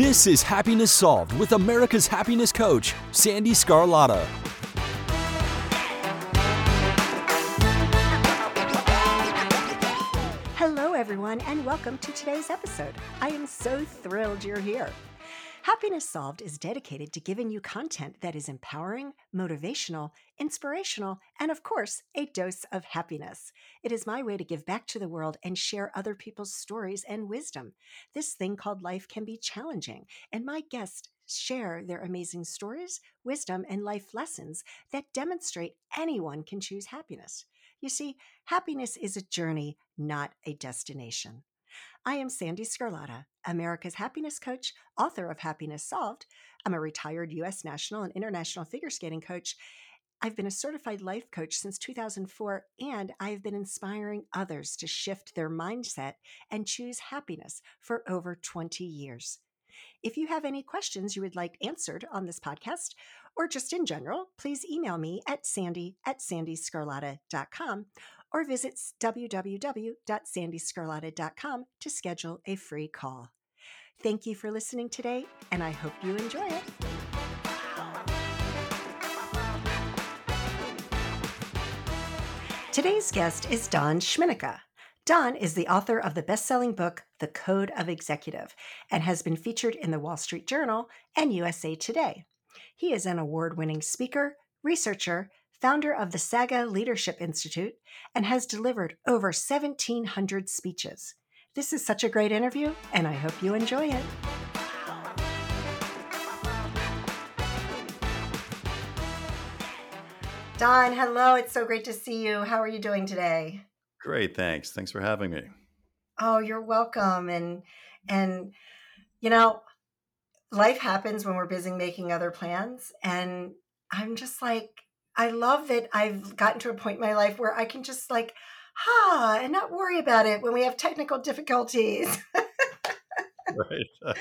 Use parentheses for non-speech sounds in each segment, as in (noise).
This is Happiness Solved with America's happiness coach, Sandee Sgarlata. Hello, everyone, and welcome to today's episode. I am so thrilled you're here. Happiness Solved is dedicated to giving you content that is empowering, motivational, inspirational, and of course, a dose of happiness. It is my way to give back to the world and share other people's stories and wisdom. This thing called life can be challenging, and my guests share their amazing stories, wisdom, and life lessons that demonstrate anyone can choose happiness. You see, happiness is a journey, not a destination. I am Sandee Sgarlata, America's happiness coach, author of Happiness Solved. I'm a retired U.S. national and international figure skating coach. I've been a certified life coach since 2004, and I've been inspiring others to shift their mindset and choose happiness for over 20 years. If you have any questions you would like answered on this podcast, or just in general, please email me at sandee at sandeesgarlata.com or visit www.sandeesgarlata.com to schedule a free call. Thank you for listening today, and I hope you enjoy it. Today's guest is Don Schmincke. Don is the author of the best selling book, The Code of Executive, and has been featured in the Wall Street Journal and USA Today. He is an award winning speaker, researcher, founder of the Saga Leadership Institute, and has delivered over 1,700 speeches. This is such a great interview, and I hope you enjoy it. Don, hello. It's so great to see you. How are you doing today? Great, thanks. Thanks for having me. Oh, you're welcome. And and you know, life happens when we're busy making other plans and I'm just like I love that I've gotten to a point in my life where I can just like ha and not worry about it when we have technical difficulties. right. (laughs)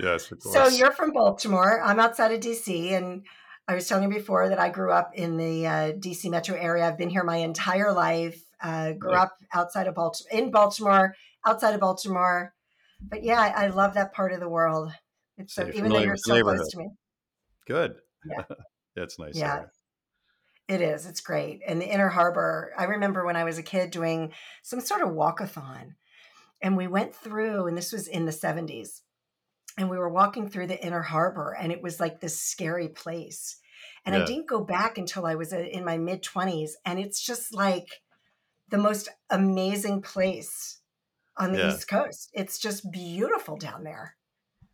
yes, of course. So you're from Baltimore. I'm outside of DC and I was telling you before that I grew up in the uh, DC metro area. I've been here my entire life. Uh, grew right. up outside of Baltimore, in Baltimore, outside of Baltimore. But yeah, I, I love that part of the world. It's so, even though you're so close to me. Good. Yeah. (laughs) That's nice. Yeah. It is. It's great. And the Inner Harbor, I remember when I was a kid doing some sort of walkathon. And we went through, and this was in the 70s and we were walking through the inner harbor and it was like this scary place and yeah. i didn't go back until i was uh, in my mid 20s and it's just like the most amazing place on the yeah. east coast it's just beautiful down there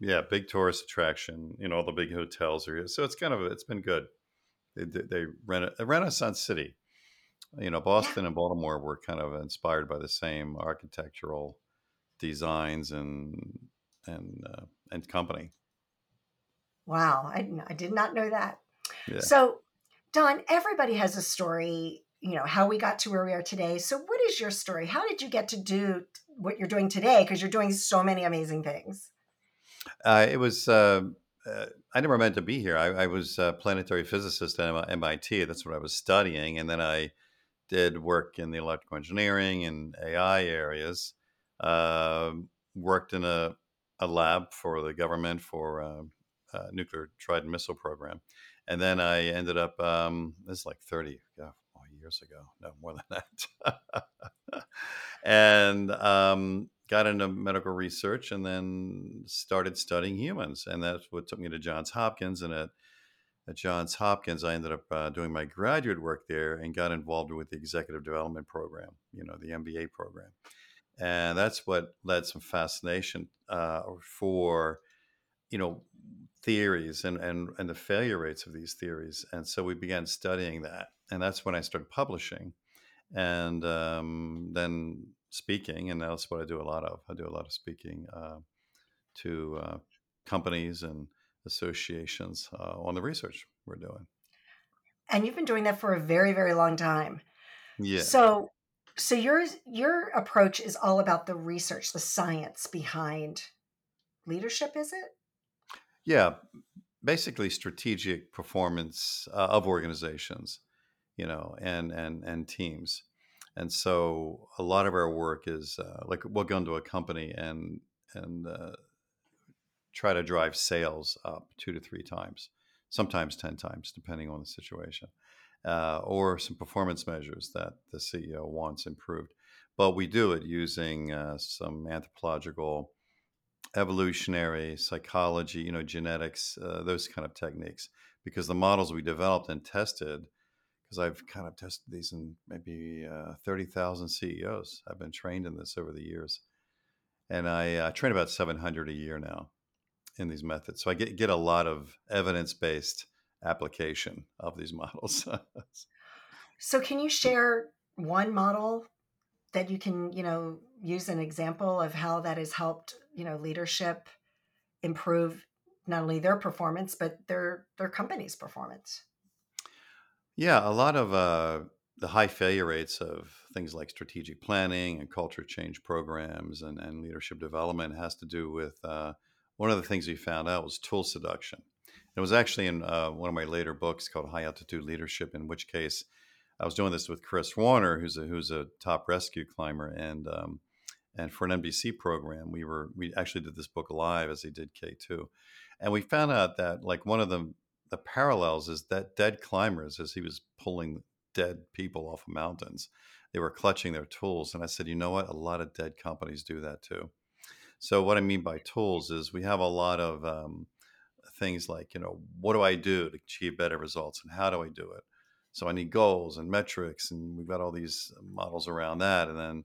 yeah big tourist attraction you know all the big hotels are here so it's kind of it's been good they, they, they rent a, a renaissance city you know boston yeah. and baltimore were kind of inspired by the same architectural designs and and uh, and company. Wow, I, I did not know that. Yeah. So, Don, everybody has a story. You know how we got to where we are today. So, what is your story? How did you get to do what you're doing today? Because you're doing so many amazing things. Uh, it was. Uh, uh, I never meant to be here. I, I, was a planetary physicist at MIT. That's what I was studying, and then I did work in the electrical engineering and AI areas. Uh, worked in a a lab for the government for uh, nuclear Trident missile program, and then I ended up. Um, this is like thirty yeah, years ago, no more than (laughs) that, and um, got into medical research, and then started studying humans, and that's what took me to Johns Hopkins, and at at Johns Hopkins, I ended up uh, doing my graduate work there and got involved with the executive development program, you know, the MBA program. And that's what led some fascination uh, for you know theories and, and and the failure rates of these theories. And so we began studying that and that's when i started publishing. And um, then speaking and that's what i do a lot of. I do a lot of speaking uh, to uh, companies and associations uh, on the research we're doing. And you've been doing that for a very very long time. Yeah. So so your your approach is all about the research, the science behind leadership, is it? Yeah, basically strategic performance uh, of organizations, you know, and and and teams. And so a lot of our work is uh, like we'll go into a company and and uh, try to drive sales up two to three times, sometimes 10 times, depending on the situation, uh, or some performance measures that the CEO wants improved. But we do it using uh, some anthropological, evolutionary psychology, you know, genetics, uh, those kind of techniques, because the models we developed and tested because I've kind of tested these in maybe uh, 30,000 CEOs. I've been trained in this over the years. And I uh, train about 700 a year now in these methods. So I get, get a lot of evidence based application of these (laughs) models. so, can you share one model that you can, you know, use an example of how that has helped, you know, leadership improve not only their performance but their their company's performance? Yeah, a lot of uh, the high failure rates of things like strategic planning and culture change programs and, and leadership development has to do with uh, one of the things we found out was tool seduction. It was actually in uh, one of my later books called High Altitude Leadership, in which case I was doing this with Chris Warner, who's a who's a top rescue climber, and um, and for an NBC program, we were we actually did this book live as he did K two, and we found out that like one of the the parallels is that dead climbers, as he was pulling dead people off of mountains, they were clutching their tools. And I said, you know what? A lot of dead companies do that too. So what I mean by tools is we have a lot of um, things like, you know, what do I do to achieve better results, and how do I do it? So I need goals and metrics, and we've got all these models around that. And then,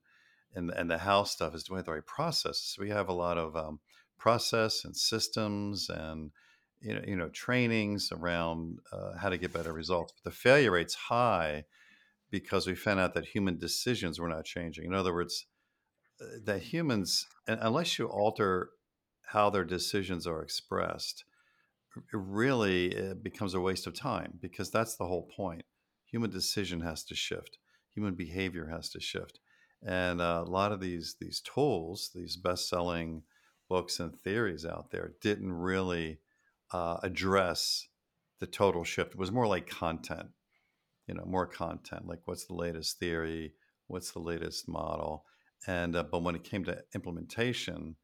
and and the how stuff is doing the right processes. So we have a lot of um, process and systems and you know, you know trainings around uh, how to get better results. But the failure rate's high because we found out that human decisions were not changing. In other words, uh, that humans, unless you alter how their decisions are expressed, it really it becomes a waste of time because that's the whole point. Human decision has to shift. Human behavior has to shift. And uh, a lot of these these tools, these best-selling books and theories out there, didn't really uh, address the total shift. It was more like content, you know, more content, like what's the latest theory, what's the latest model, and uh, but when it came to implementation,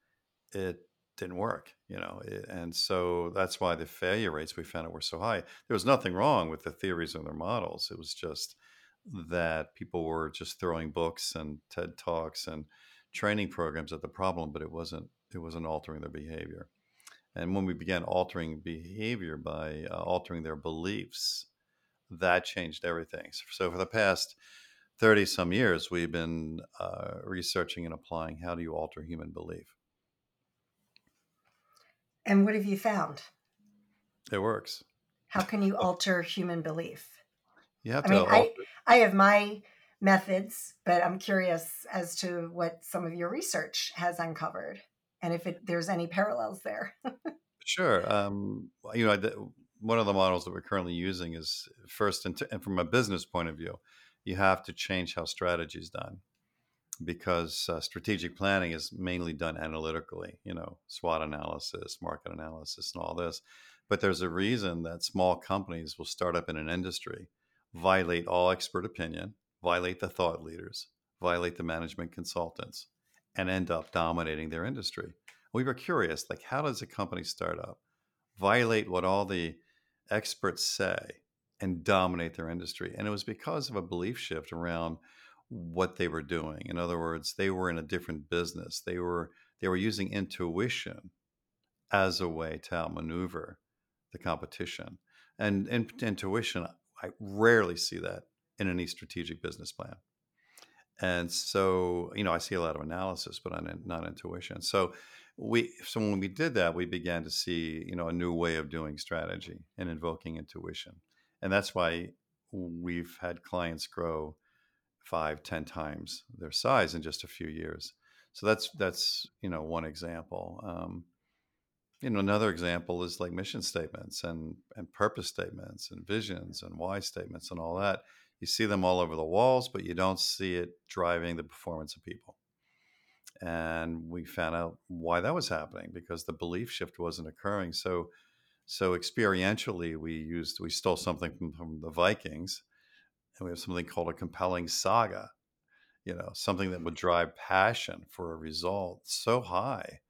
it didn't work, you know, it, and so that's why the failure rates we found it were so high. There was nothing wrong with the theories and their models. It was just that people were just throwing books and TED talks and training programs at the problem, but it wasn't it wasn't altering their behavior. And when we began altering behavior by uh, altering their beliefs, that changed everything. So, for the past 30 some years, we've been uh, researching and applying how do you alter human belief. And what have you found? It works. How can you alter human belief? You have I mean, I, I have my methods, but I'm curious as to what some of your research has uncovered and if it, there's any parallels there. (laughs) sure. Um, you know, one of the models that we're currently using is first, and, from a business point of view, you have to change how strategy is done because uh, strategic planning is mainly done analytically, you know, SWOT analysis, market analysis, and all this. But there's a reason that small companies will start up in an industry, violate all expert opinion, violate the thought leaders, violate the management consultants, and end up dominating their industry. We were curious, like, how does a company start up violate what all the experts say and dominate their industry? And it was because of a belief shift around what they were doing. In other words, they were in a different business. They were they were using intuition as a way to outmaneuver the competition. And, and intuition, I rarely see that in any strategic business plan. And so, you know, I see a lot of analysis, but not, not intuition. So we, so when we did that, we began to see, you know, a new way of doing strategy and invoking intuition. And that's why we've had clients grow five, ten times their size in just a few years. So that's that's you know one example. Um, you know another example is like mission statements and and purpose statements and visions and why statements and all that you see them all over the walls, but you don't see it driving the performance of people. And we found out why that was happening because the belief shift wasn't occurring. So, so experientially, we used we stole something from, from the Vikings, and we have something called a compelling saga. You know, something that would drive passion for a result so high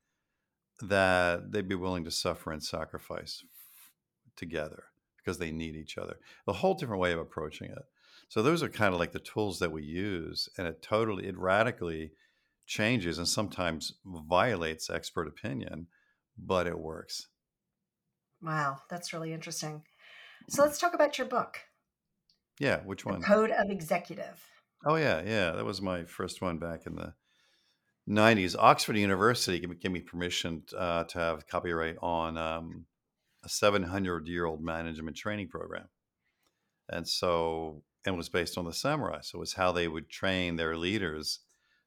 that they'd be willing to suffer and sacrifice together because they need each other. A whole different way of approaching it. So those are kind of like the tools that we use, and it totally, it radically changes and sometimes violates expert opinion, but it works. Wow, that's really interesting. So let's talk about your book. Yeah, which one? The Code of Executive. Oh yeah, yeah. That was my first one back in the '90s. Oxford University gave me, gave me permission uh, to have copyright on um, a 700 year old management training program, and so and was based on the samurai. So it was how they would train their leaders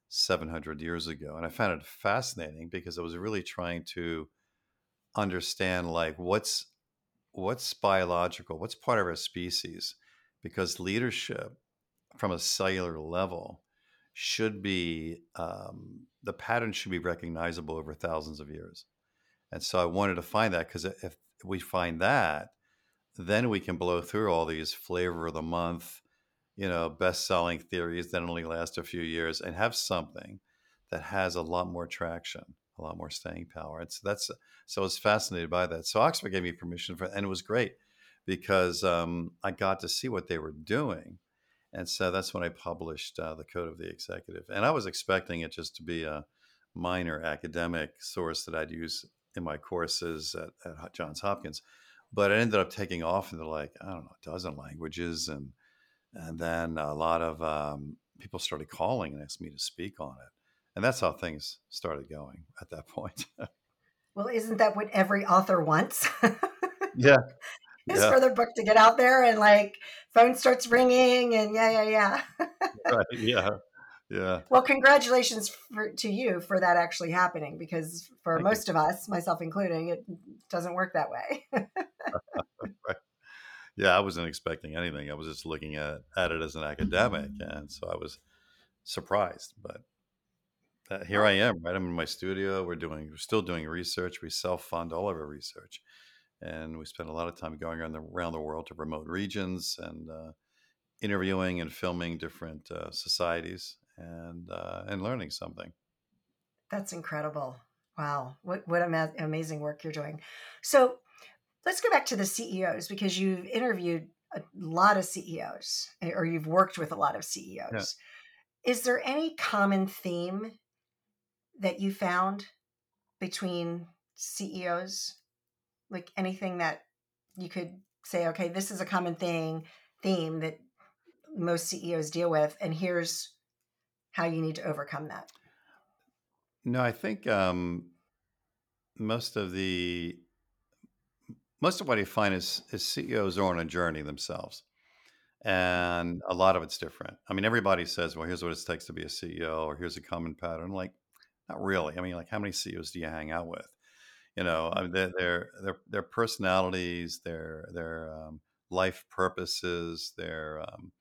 700 years ago, and I found it fascinating because I was really trying to understand like what's what's biological, what's part of our species, because leadership from a cellular level should be um, the pattern should be recognizable over thousands of years. And so I wanted to find that because if we find that, then we can blow through all these flavor of the month, you know, best selling theories that only last a few years and have something that has a lot more traction, a lot more staying power. And so that's so I was fascinated by that. So Oxford gave me permission for, and it was great because um, I got to see what they were doing and so that's when I published uh, the Code of the Executive. And I was expecting it just to be a minor academic source that I'd use in my courses at, at Johns Hopkins, but it ended up taking off into like I don't know a dozen languages, and and then a lot of um, people started calling and asked me to speak on it, and that's how things started going at that point. (laughs) well, isn't that what every author wants? (laughs) yeah, is yeah. for their book to get out there and like phone starts ringing and yeah yeah yeah (laughs) right yeah yeah well congratulations for, to you for that actually happening because for Thank most you. of us myself including it doesn't work that way. Yeah i wasn't expecting anything i was just looking at, at it as an academic and so i was surprised but uh, here i am right i'm in my studio we're doing we're still doing research we self-fund all of our research and we spend a lot of time going around the, around the world to remote regions and uh, interviewing and filming different uh, societies and uh, and learning something. That's incredible! Wow, what what ama- amazing work you're doing. So let's go back to the CEOs because you've interviewed a lot of CEOs eh, or you've worked with a lot of CEOs. Yeah. Is there any common theme that you found between CEOs like anything that you could say okay this is a common thing theme that most ceos deal with and here's how you need to overcome that no i think um, most of the most of what you find is, is ceos are on a journey themselves and a lot of it's different. I mean everybody says well here's what it takes to be a ceo or here's a common pattern. Like not really. I mean like how many ceos do you hang out with? You know I mean, their, their their their personalities their their um, life purposes their um,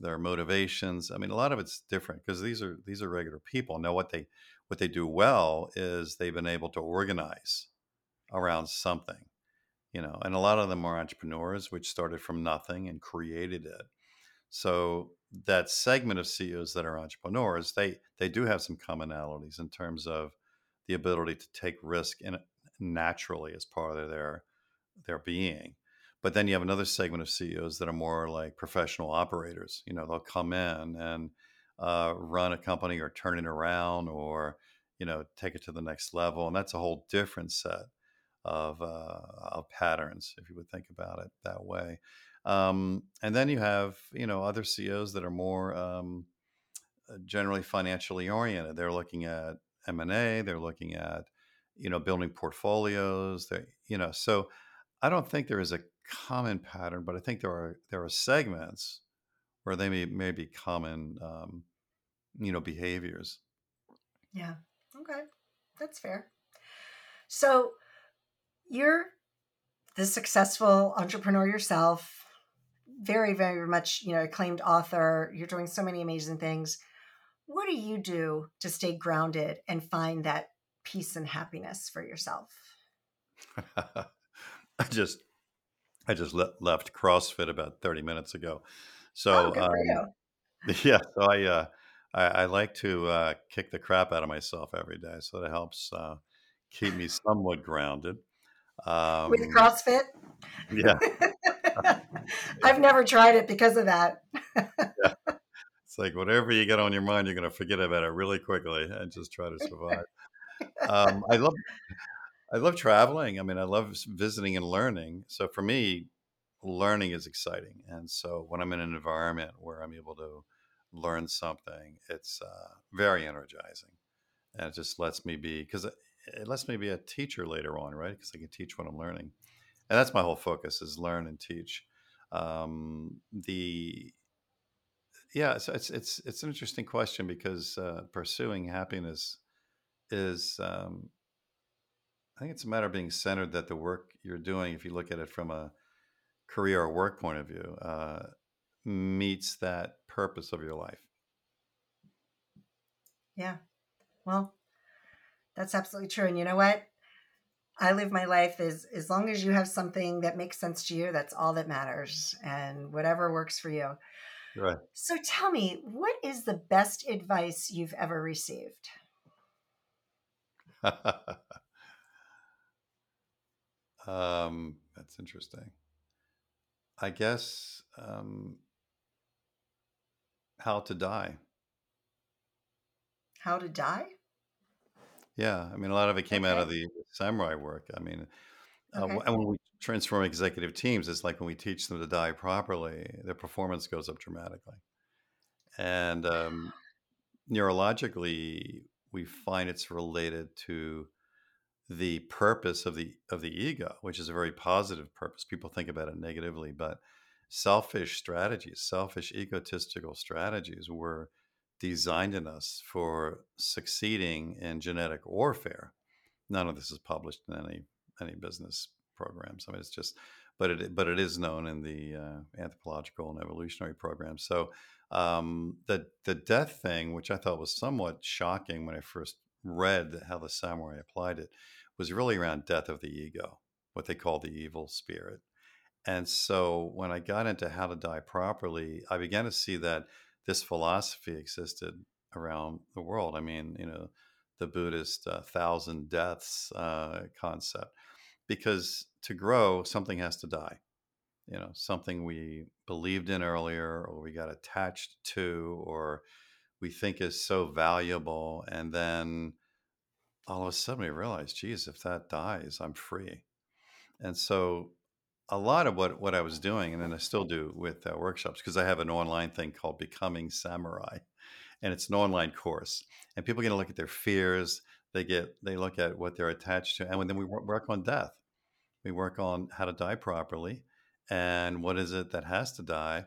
their motivations. I mean a lot of it's different because these are these are regular people. Now what they what they do well is they've been able to organize around something you know and a lot of them are entrepreneurs which started from nothing and created it so that segment of ceos that are entrepreneurs they they do have some commonalities in terms of the ability to take risk in naturally as part of their their being. But then you have another segment of CEOs that are more like professional operators. You know, they'll come in and uh, run a company or turn it around or you know take it to the next level, and that's a whole different set of, uh, of patterns if you would think about it that way. Um, and then you have you know other CEOs that are more um, uh, generally financially oriented. They're looking at M and A. They're looking at you know, building portfolios. That you know, so I don't think there is a common pattern, but I think there are there are segments where they may may be common, um, you know, behaviors. Yeah. Okay, that's fair. So you're the successful entrepreneur yourself, very very much you know acclaimed author. You're doing so many amazing things. What do you do to stay grounded and find that peace and happiness for yourself? (laughs) I just I just le- left CrossFit about 30 minutes ago. So oh, um, (laughs) yeah, so I, uh, I, I like to uh, kick the crap out of myself every day. So that helps uh, keep me somewhat grounded. Um, With CrossFit? Yeah. (laughs) I've never tried it because of that. yeah. It's like whatever you get on your mind, you're going to forget about it really quickly and just try to survive. um, I love, I love traveling. I mean, I love visiting and learning. So for me, learning is exciting. And so when I'm in an environment where I'm able to learn something, it's uh, very energizing. And it just lets me be, because it, lets me be a teacher later on, right? Because I can teach what I'm learning. And that's my whole focus is learn and teach. Um, the yeah, so it's it's it's an interesting question because uh, pursuing happiness is um, I think it's a matter of being centered that the work you're doing, if you look at it from a career or work point of view, uh, meets that purpose of your life. Yeah. Well, that's absolutely true. And you know what? I live my life as as long as you have something that makes sense to you, that's all that matters. And whatever works for you. Right. So tell me, what is the best advice you've ever received? (laughs) um, that's interesting. I guess um, how to die. How to die? Yeah, I mean, a lot of it came out of the samurai work. I mean, uh, Okay. and when we transform executive teams, it's like when we teach them to die properly, their performance goes up dramatically. And um, neurologically, we find it's related to the purpose of the of the ego, which is a very positive purpose. People think about it negatively, but selfish strategies, selfish egotistical strategies were designed in us for succeeding in genetic warfare. None of this is published in any any business programs. I mean, it's just, but it but it is known in the uh, anthropological and evolutionary programs. So um, the the death thing, which I thought was somewhat shocking when I first read how the samurai applied it, was really around death of the ego, what they call the evil spirit. And so when I got into how to die properly, I began to see that this philosophy existed around the world. I mean, you know, the Buddhist uh, thousand deaths uh, concept, because to grow, something has to die. You know, something we believed in earlier, or we got attached to, or we think is so valuable, and then all of a sudden we realize, geez, if that dies, I'm free. And so a lot of what, what I was doing, and then I still do with uh, workshops, because I have an online thing called Becoming Samurai, and it's an online course, and people get to look at their fears. They get they look at what they're attached to, and then we work on death. We work on how to die properly, and what is it that has to die.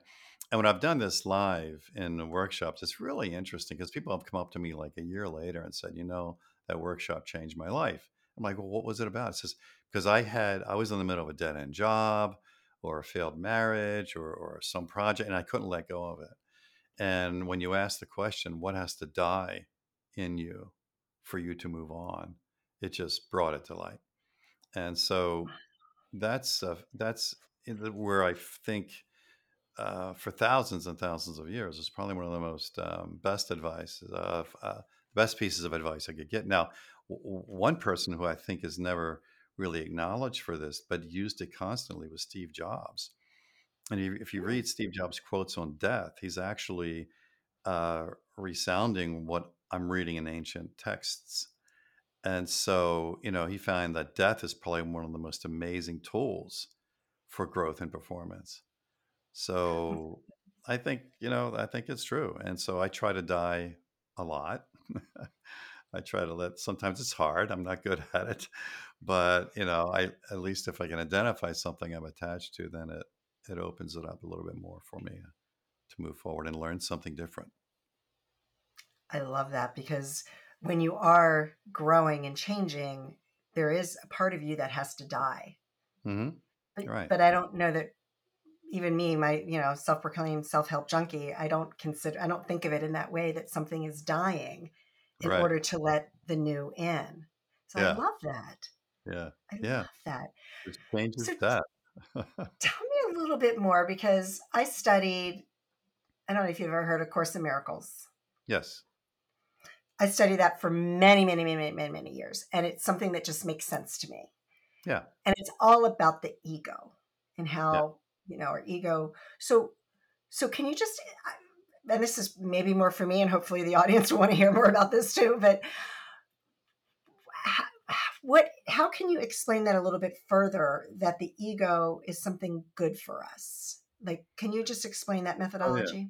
And when I've done this live in workshops, it's really interesting because people have come up to me like a year later and said, you know, that workshop changed my life. I'm like, well, what was it about? It says, because I had, I was in the middle of a dead end job or a failed marriage or, or some project, and I couldn't let go of it. And when you ask the question, what has to die in you for you to move on? It just brought it to light. And so that's, uh, that's where I think uh, for thousands and thousands of years is probably one of the most um, best advice, of uh, best pieces of advice I could get. Now, one person who I think is never really acknowledged for this, but used it constantly was Steve Jobs. And if you read Steve Jobs' quotes on death, he's actually uh, resounding what I'm reading in ancient texts. And so, you know, he found that death is probably one of the most amazing tools for growth and performance. So (laughs) I think, you know, I think it's true. And so I try to die a lot. (laughs) I try to let, sometimes it's hard. I'm not good (laughs) at it. But, you know, I, at least if I can identify something I'm attached to, then it, it opens it up a little bit more for me to move forward and learn something different. I love that because when you are growing and changing, there is a part of you that has to die. Mm-hmm. But, right. but I don't know that even me, my you know self-proclaimed self-help junkie, I don't consider, I don't think of it in that way that something is dying in right. order to let the new in. So yeah. I love that. Yeah. I yeah. love that. It changes So that. (laughs) Tell me a little bit more because I studied. I don't know if you've ever heard of Course in Miracles. yes. I studied that for many, many, many, many, many, many years. And it's something that just makes sense to me. Yeah. And it's all about the ego and how, yeah. you know, our ego. So, so can you just, and this is maybe more for me, and hopefully the audience will want to hear more about this too, but what, how can you explain that a little bit further that the ego is something good for us? Like, can you just explain that methodology?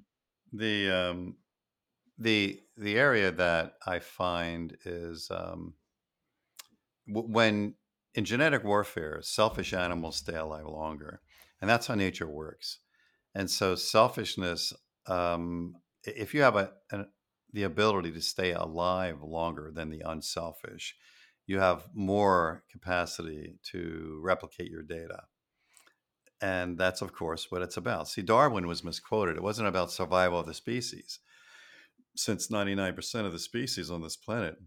Oh, yeah. The, um, the the area that I find is um, w- when in genetic warfare, selfish animals stay alive longer, and that's how nature works. And so, selfishness, um, if you have a, the ability to stay alive longer than the unselfish, you have more capacity to replicate your data. And that's, of course, what it's about. See, Darwin was misquoted. It wasn't about survival of the species since 99% of the species on this planet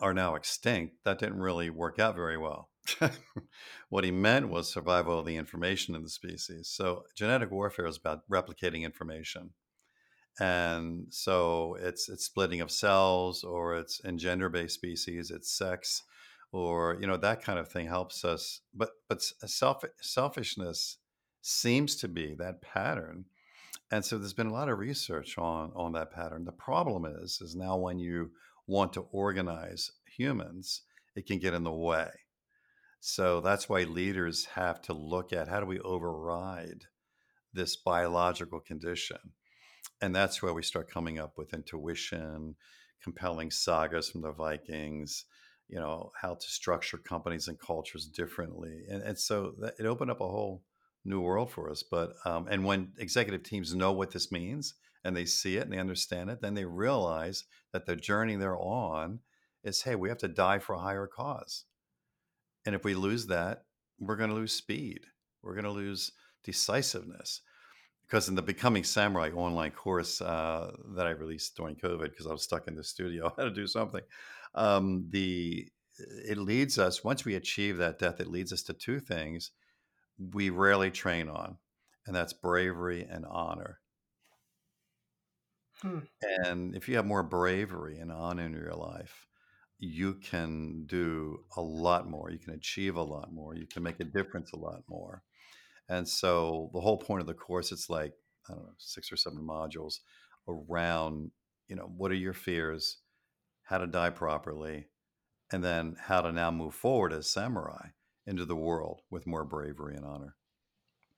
are now extinct, that didn't really work out very well. (laughs) what he meant was survival of the information in the species. So genetic warfare is about replicating information. And so it's it's splitting of cells or it's in gender-based species, it's sex or you know that kind of thing helps us but but self selfishness seems to be that pattern and so there's been a lot of research on on that pattern. The problem is is now when you want to organize humans, it can get in the way. So that's why leaders have to look at how do we override this biological condition. And that's where we start coming up with intuition, compelling sagas from the Vikings, you know, how to structure companies and cultures differently. And, and so that, it opened up a whole new world for us. But um, and when executive teams know what this means and they see it and they understand it, then they realize that the journey they're on is, hey, we have to die for a higher cause. And if we lose that, we're going to lose speed. We're going to lose decisiveness. Because in the Becoming Samurai online course uh, that I released during COVID, because I was stuck in the studio, (laughs) I had to do something. Um, the it leads us once we achieve that death, it leads us to two things we rarely train on, and that's bravery and honor. Hmm. And if you have more bravery and honor in your life, you can do a lot more. You can achieve a lot more. You can make a difference a lot more. And so the whole point of the course, it's like, I don't know, six or seven modules around, you know, what are your fears, how to die properly, and then how to now move forward as samurai into the world with more bravery and honor.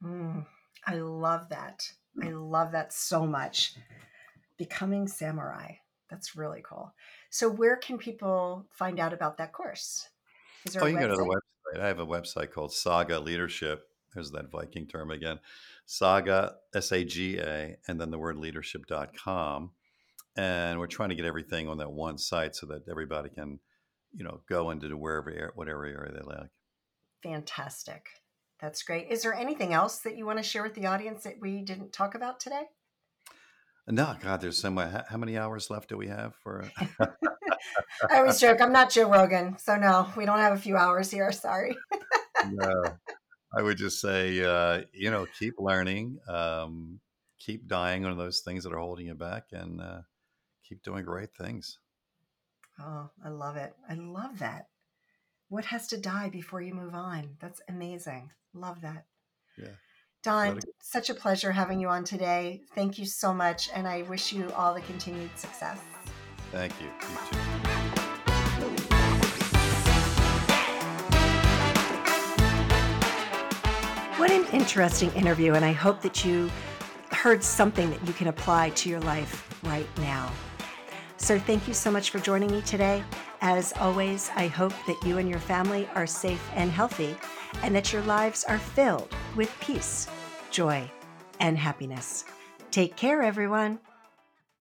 Mm, I love that. I love that so much. Becoming samurai. That's really cool. So, where can people find out about that course? Is there oh, you can go to the website. I have a website called Saga Leadership. There's that Viking term again. Saga, S A G A, and then the word leadership.com. And we're trying to get everything on that one site so that everybody can, you know, go into wherever, whatever area they like. Fantastic. That's great. Is there anything else that you want to share with the audience that we didn't talk about today? No, God, there's so much. How many hours left do we have for? (laughs) I always (laughs) joke, I'm not Joe Rogan, so no, we don't have a few hours here. Sorry. no, I would just say, uh, you know, keep learning, um, keep dying on those things that are holding you back, and uh, keep doing great things. Oh, I love it. I love that what has to die before you move on? That's amazing. Love that. Yeah. Don, such a pleasure having you on today. Thank you so much. And I wish you all the continued success. Thank you. you what an interesting interview. And I hope that you heard something that you can apply to your life right now. So thank you so much for joining me today. As always, I hope that you and your family are safe and healthy and that your lives are filled with peace, joy, and happiness. Take care, everyone.